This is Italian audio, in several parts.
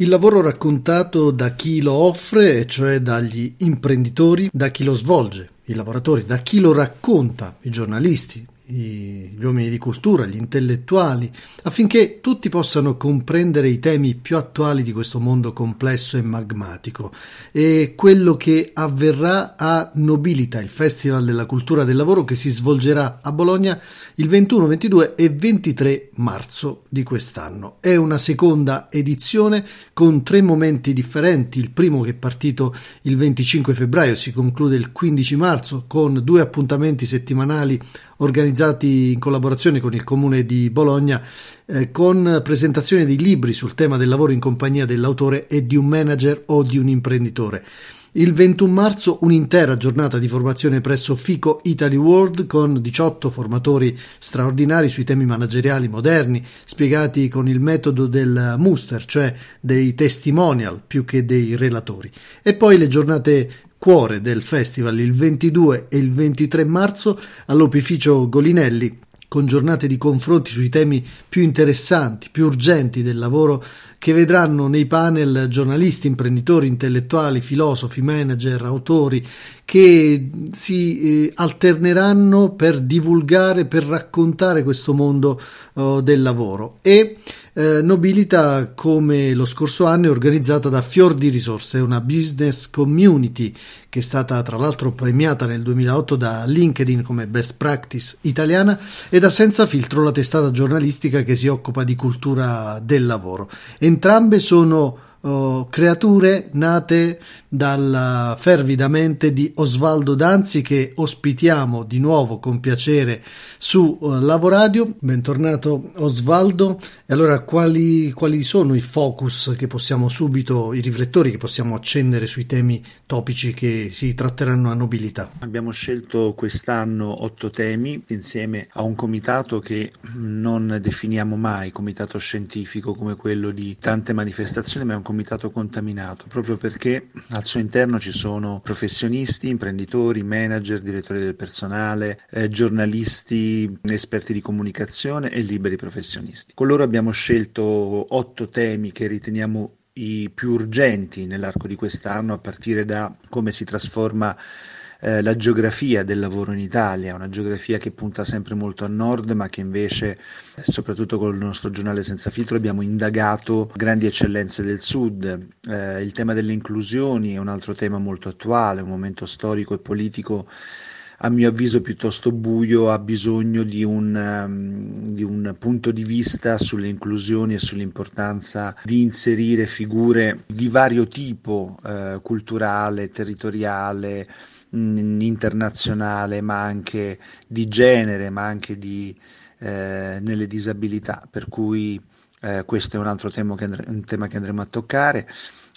Il lavoro raccontato da chi lo offre, cioè dagli imprenditori, da chi lo svolge, i lavoratori, da chi lo racconta, i giornalisti, gli uomini di cultura, gli intellettuali, affinché tutti possano comprendere i temi più attuali di questo mondo complesso e magmatico. E quello che avverrà a Nobilita, il Festival della Cultura del Lavoro che si svolgerà a Bologna il 21, 22 e 23 marzo di quest'anno. È una seconda edizione con tre momenti differenti. Il primo che è partito il 25 febbraio si conclude il 15 marzo con due appuntamenti settimanali organizzati in collaborazione con il Comune di Bologna eh, con presentazione di libri sul tema del lavoro in compagnia dell'autore e di un manager o di un imprenditore. Il 21 marzo un'intera giornata di formazione presso FICO Italy World con 18 formatori straordinari sui temi manageriali moderni, spiegati con il metodo del Muster, cioè dei testimonial più che dei relatori. E poi le giornate cuore del festival il 22 e il 23 marzo all'opificio Golinelli con giornate di confronti sui temi più interessanti, più urgenti del lavoro che vedranno nei panel giornalisti, imprenditori, intellettuali, filosofi, manager, autori che si eh, alterneranno per divulgare, per raccontare questo mondo oh, del lavoro e eh, Nobilita come lo scorso anno è organizzata da Fior di Risorse, una business community che è stata tra l'altro premiata nel 2008 da LinkedIn come best practice italiana e da Senza Filtro la testata giornalistica che si occupa di cultura del lavoro. Entrambe sono oh, creature nate dalla fervida mente di Osvaldo Danzi che ospitiamo di nuovo con piacere su uh, Lavoradio. Bentornato Osvaldo. E allora quali, quali sono i focus che possiamo subito, i riflettori che possiamo accendere sui temi topici che si tratteranno a nobilità? Abbiamo scelto quest'anno otto temi insieme a un comitato che non definiamo mai comitato scientifico come quello di tante manifestazioni, ma è un comitato contaminato, proprio perché al suo interno ci sono professionisti, imprenditori, manager, direttori del personale, eh, giornalisti, esperti di comunicazione e liberi professionisti. Con loro abbiamo scelto otto temi che riteniamo i più urgenti nell'arco di quest'anno, a partire da come si trasforma eh, la geografia del lavoro in Italia, una geografia che punta sempre molto a nord, ma che invece, eh, soprattutto con il nostro giornale senza filtro, abbiamo indagato grandi eccellenze del sud. Eh, il tema delle inclusioni è un altro tema molto attuale, un momento storico e politico a mio avviso piuttosto buio, ha bisogno di un, um, di un, punto di vista sulle inclusioni e sull'importanza di inserire figure di vario tipo, uh, culturale, territoriale, internazionale, ma anche di genere, ma anche di, eh, nelle disabilità, per cui eh, questo è un altro tema che, andre- un tema che andremo a toccare,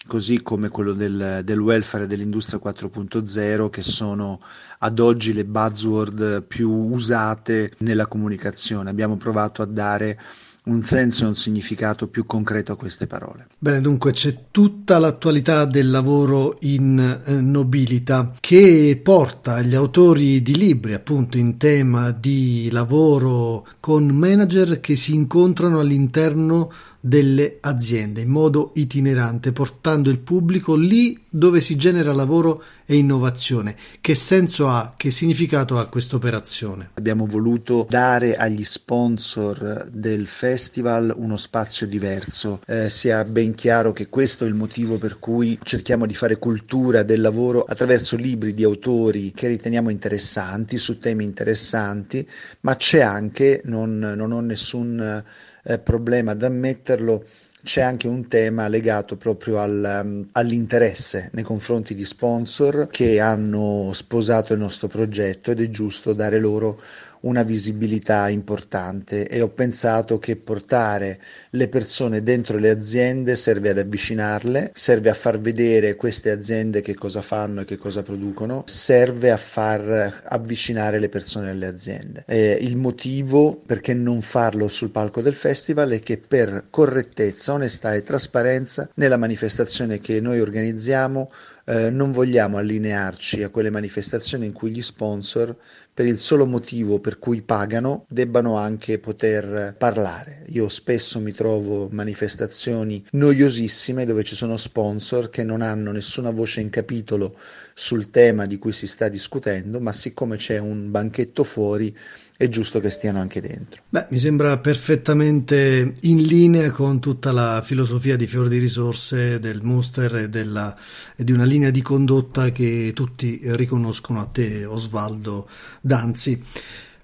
così come quello del, del welfare e dell'industria 4.0, che sono ad oggi le buzzword più usate nella comunicazione. Abbiamo provato a dare un senso e un significato più concreto a queste parole. Bene, dunque c'è tutta l'attualità del lavoro in eh, nobilita che porta gli autori di libri appunto in tema di lavoro con manager che si incontrano all'interno delle aziende in modo itinerante, portando il pubblico lì dove si genera lavoro e innovazione. Che senso ha, che significato ha questa operazione? Abbiamo voluto dare agli sponsor del festival uno spazio diverso, eh, sia ben chiaro che questo è il motivo per cui cerchiamo di fare cultura del lavoro attraverso libri di autori che riteniamo interessanti, su temi interessanti, ma c'è anche, non, non ho nessun eh, problema ad ammetterlo, c'è anche un tema legato proprio al, um, all'interesse nei confronti di sponsor che hanno sposato il nostro progetto ed è giusto dare loro una visibilità importante e ho pensato che portare le persone dentro le aziende serve ad avvicinarle, serve a far vedere queste aziende che cosa fanno e che cosa producono, serve a far avvicinare le persone alle aziende. E il motivo perché non farlo sul palco del festival è che per correttezza, onestà e trasparenza nella manifestazione che noi organizziamo eh, non vogliamo allinearci a quelle manifestazioni in cui gli sponsor, per il solo motivo per cui pagano, debbano anche poter parlare. Io spesso mi trovo manifestazioni noiosissime dove ci sono sponsor che non hanno nessuna voce in capitolo sul tema di cui si sta discutendo, ma siccome c'è un banchetto fuori, è giusto che stiano anche dentro. Beh, mi sembra perfettamente in linea con tutta la filosofia di Fior di Risorse, del Monster e, della, e di una linea di condotta che tutti riconoscono a te, Osvaldo Danzi.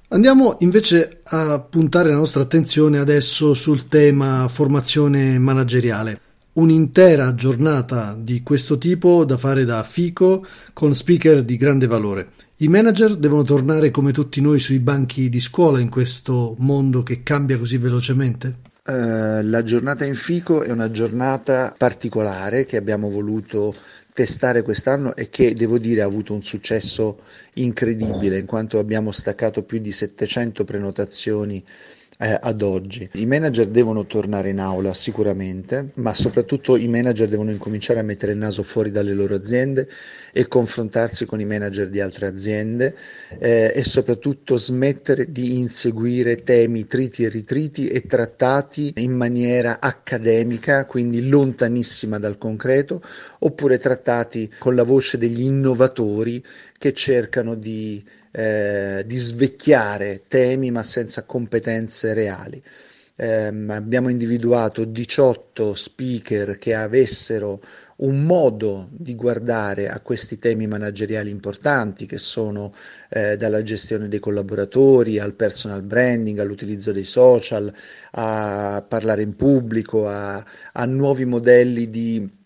Andiamo invece a puntare la nostra attenzione adesso sul tema formazione manageriale un'intera giornata di questo tipo da fare da fico con speaker di grande valore. I manager devono tornare come tutti noi sui banchi di scuola in questo mondo che cambia così velocemente? Uh, la giornata in fico è una giornata particolare che abbiamo voluto testare quest'anno e che devo dire ha avuto un successo incredibile in quanto abbiamo staccato più di 700 prenotazioni eh, ad oggi. I manager devono tornare in aula sicuramente, ma soprattutto i manager devono incominciare a mettere il naso fuori dalle loro aziende e confrontarsi con i manager di altre aziende eh, e soprattutto smettere di inseguire temi triti e ritriti e trattati in maniera accademica, quindi lontanissima dal concreto, oppure trattati con la voce degli innovatori che cercano di eh, di svecchiare temi ma senza competenze reali. Eh, abbiamo individuato 18 speaker che avessero un modo di guardare a questi temi manageriali importanti che sono eh, dalla gestione dei collaboratori al personal branding, all'utilizzo dei social, a parlare in pubblico, a, a nuovi modelli di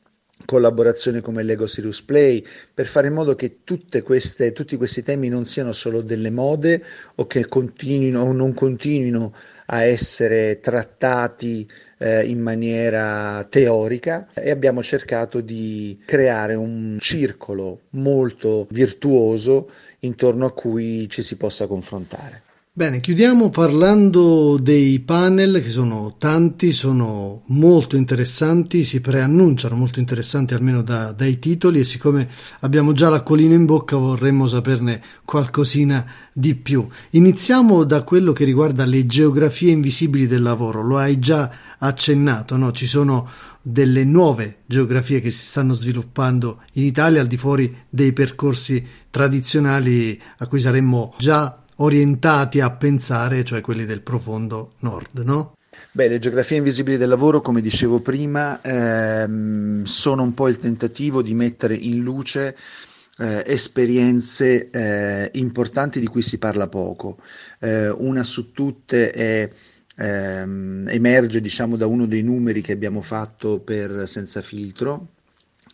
collaborazione come Lego Serious Play, per fare in modo che queste, tutti questi temi non siano solo delle mode o che continuino o non continuino a essere trattati eh, in maniera teorica e abbiamo cercato di creare un circolo molto virtuoso intorno a cui ci si possa confrontare. Bene, chiudiamo parlando dei panel che sono tanti, sono molto interessanti, si preannunciano molto interessanti almeno da, dai titoli e siccome abbiamo già l'acquolina in bocca vorremmo saperne qualcosina di più. Iniziamo da quello che riguarda le geografie invisibili del lavoro, lo hai già accennato, no? ci sono delle nuove geografie che si stanno sviluppando in Italia al di fuori dei percorsi tradizionali a cui saremmo già orientati a pensare, cioè quelli del profondo nord, no? Beh, le geografie invisibili del lavoro, come dicevo prima, ehm, sono un po' il tentativo di mettere in luce eh, esperienze eh, importanti di cui si parla poco. Eh, una su tutte è, ehm, emerge diciamo, da uno dei numeri che abbiamo fatto per Senza Filtro,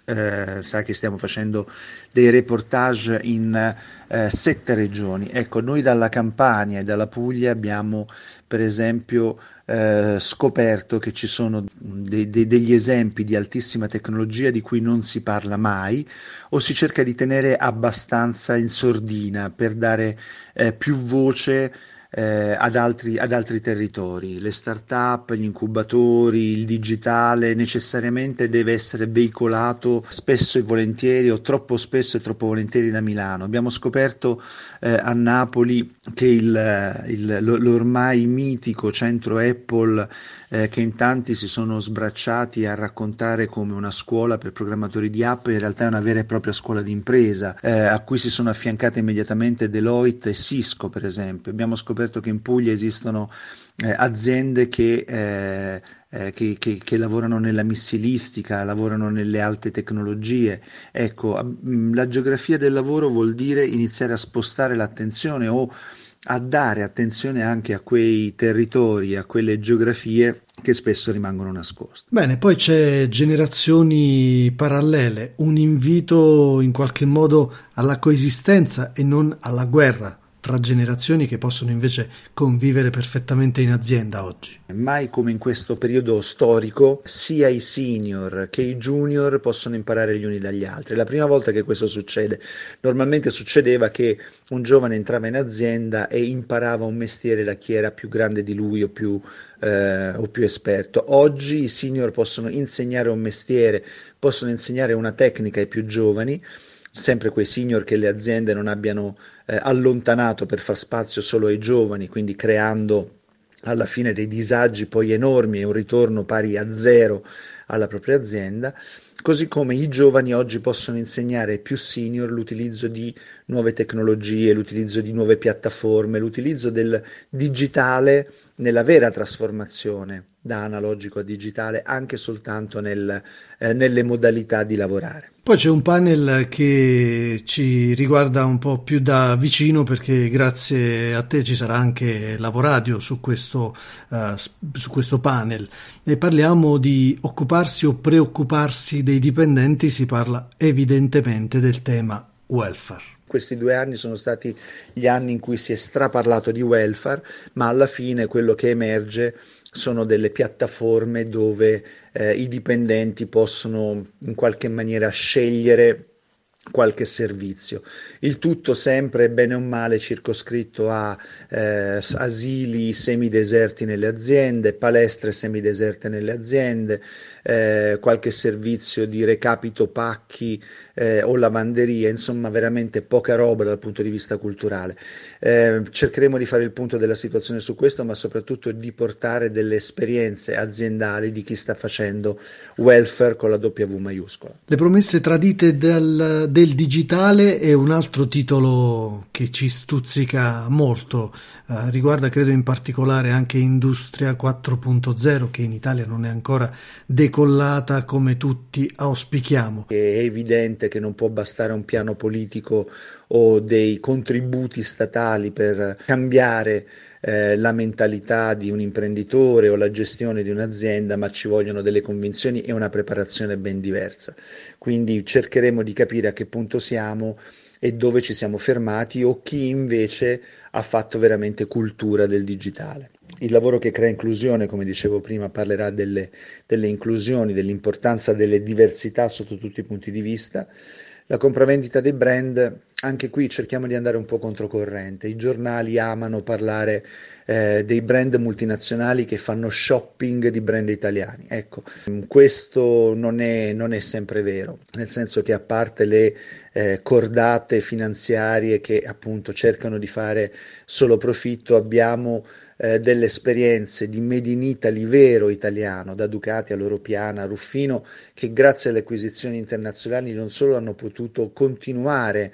eh, sa che stiamo facendo dei reportage in eh, sette regioni. Ecco, noi dalla Campania e dalla Puglia abbiamo per esempio eh, scoperto che ci sono de- de- degli esempi di altissima tecnologia di cui non si parla mai o si cerca di tenere abbastanza in sordina per dare eh, più voce eh, ad, altri, ad, altri, territori. Le start-up, gli incubatori, il digitale necessariamente deve essere veicolato spesso e volentieri o troppo spesso e troppo volentieri da Milano. Abbiamo scoperto eh, a Napoli che il, il, l'ormai mitico centro Apple eh, che in tanti si sono sbracciati a raccontare come una scuola per programmatori di app, in realtà è una vera e propria scuola di impresa, eh, a cui si sono affiancate immediatamente Deloitte e Cisco, per esempio. Abbiamo scoperto che in Puglia esistono eh, aziende che, eh, eh, che, che, che, lavorano nella missilistica, lavorano nelle alte tecnologie. Ecco, la geografia del lavoro vuol dire iniziare a spostare l'attenzione o a dare attenzione anche a quei territori, a quelle geografie che spesso rimangono nascoste. Bene, poi c'è generazioni parallele, un invito in qualche modo alla coesistenza e non alla guerra tra generazioni che possono invece convivere perfettamente in azienda oggi. Mai come in questo periodo storico, sia i senior che i junior possono imparare gli uni dagli altri. La prima volta che questo succede, normalmente succedeva che un giovane entrava in azienda e imparava un mestiere da chi era più grande di lui o più, eh, o più esperto. Oggi i senior possono insegnare un mestiere, possono insegnare una tecnica ai più giovani sempre quei senior che le aziende non abbiano eh, allontanato per far spazio solo ai giovani, quindi creando alla fine dei disagi poi enormi e un ritorno pari a zero alla propria azienda, così come i giovani oggi possono insegnare ai più senior l'utilizzo di nuove tecnologie, l'utilizzo di nuove piattaforme, l'utilizzo del digitale nella vera trasformazione da analogico a digitale anche soltanto nel, eh, nelle modalità di lavorare. Poi c'è un panel che ci riguarda un po' più da vicino perché grazie a te ci sarà anche Lavoradio su questo, uh, su questo panel e parliamo di occuparsi o preoccuparsi dei dipendenti, si parla evidentemente del tema welfare questi due anni sono stati gli anni in cui si è straparlato di welfare, ma alla fine quello che emerge sono delle piattaforme dove eh, i dipendenti possono in qualche maniera scegliere qualche servizio. Il tutto sempre bene o male circoscritto a eh, asili semideserti nelle aziende, palestre semideserte nelle aziende, eh, qualche servizio di recapito pacchi eh, o lavanderia, insomma veramente poca roba dal punto di vista culturale. Eh, cercheremo di fare il punto della situazione su questo, ma soprattutto di portare delle esperienze aziendali di chi sta facendo welfare con la W maiuscola. Le promesse tradite del, del digitale è un altro titolo che ci stuzzica molto, eh, riguarda credo in particolare anche Industria 4.0 che in Italia non è ancora decollata come tutti auspichiamo. È evidente che non può bastare un piano politico o dei contributi statali per cambiare eh, la mentalità di un imprenditore o la gestione di un'azienda, ma ci vogliono delle convinzioni e una preparazione ben diversa. Quindi cercheremo di capire a che punto siamo e dove ci siamo fermati o chi invece ha fatto veramente cultura del digitale. Il lavoro che crea inclusione, come dicevo prima, parlerà delle, delle inclusioni, dell'importanza delle diversità sotto tutti i punti di vista. La compravendita dei brand, anche qui cerchiamo di andare un po' controcorrente. I giornali amano parlare eh, dei brand multinazionali che fanno shopping di brand italiani. Ecco, questo non è, non è sempre vero, nel senso che a parte le eh, cordate finanziarie che appunto cercano di fare solo profitto, abbiamo eh, delle esperienze di Made in Italy vero italiano, da Ducati all'Europiana, a Ruffino, che grazie alle acquisizioni internazionali non solo hanno potuto continuare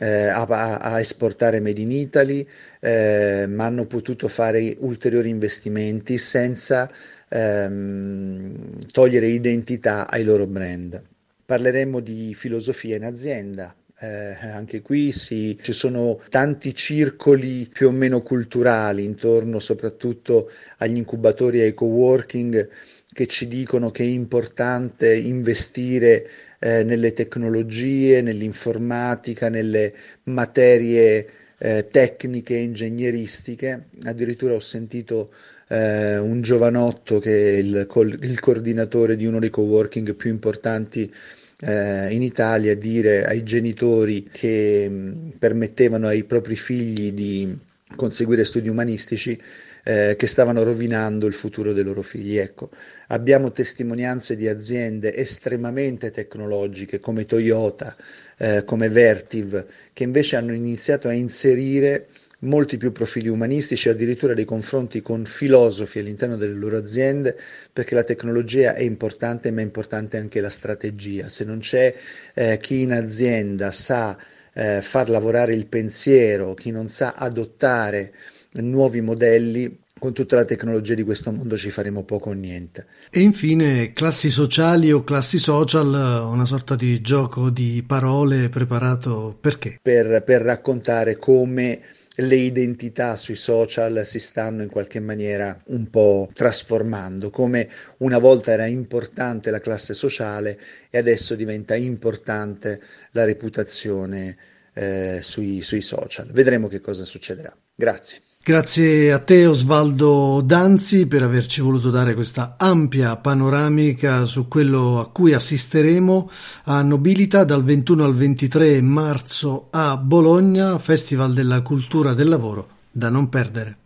eh, a, a, esportare Made in Italy, eh, ma hanno potuto fare ulteriori investimenti senza ehm, togliere identità ai loro brand. Parleremo di filosofia in azienda, eh, anche qui sì, ci sono tanti circoli più o meno culturali intorno soprattutto agli incubatori e ai co-working che ci dicono che è importante investire eh, nelle tecnologie, nell'informatica, nelle materie eh, tecniche ingegneristiche. Addirittura ho sentito eh, un giovanotto che è il, il coordinatore di uno dei co-working più importanti eh, in Italia dire ai genitori che mh, mm, permettevano ai propri figli di conseguire studi umanistici eh, che stavano rovinando il futuro dei loro figli. Ecco, abbiamo testimonianze di aziende estremamente tecnologiche come Toyota, eh, come Vertiv, che invece hanno iniziato a inserire molti più profili umanistici, addirittura dei confronti con filosofi all'interno delle loro aziende, perché la tecnologia è importante, ma è importante anche la strategia. Se non c'è eh, chi in azienda sa eh, far lavorare il pensiero, chi non sa adottare nuovi modelli, con tutta la tecnologia di questo mondo ci faremo poco o niente. E infine classi sociali o classi social, una sorta di gioco di parole preparato perché? Per, per raccontare come le identità sui social si stanno in qualche maniera un po' trasformando, come una volta era importante la classe sociale e adesso diventa importante la reputazione eh, sui, sui social. Vedremo che cosa succederà. Grazie. Grazie a te Osvaldo Danzi per averci voluto dare questa ampia panoramica su quello a cui assisteremo a Nobilita dal 21 al 23 marzo a Bologna, Festival della Cultura del Lavoro da non perdere.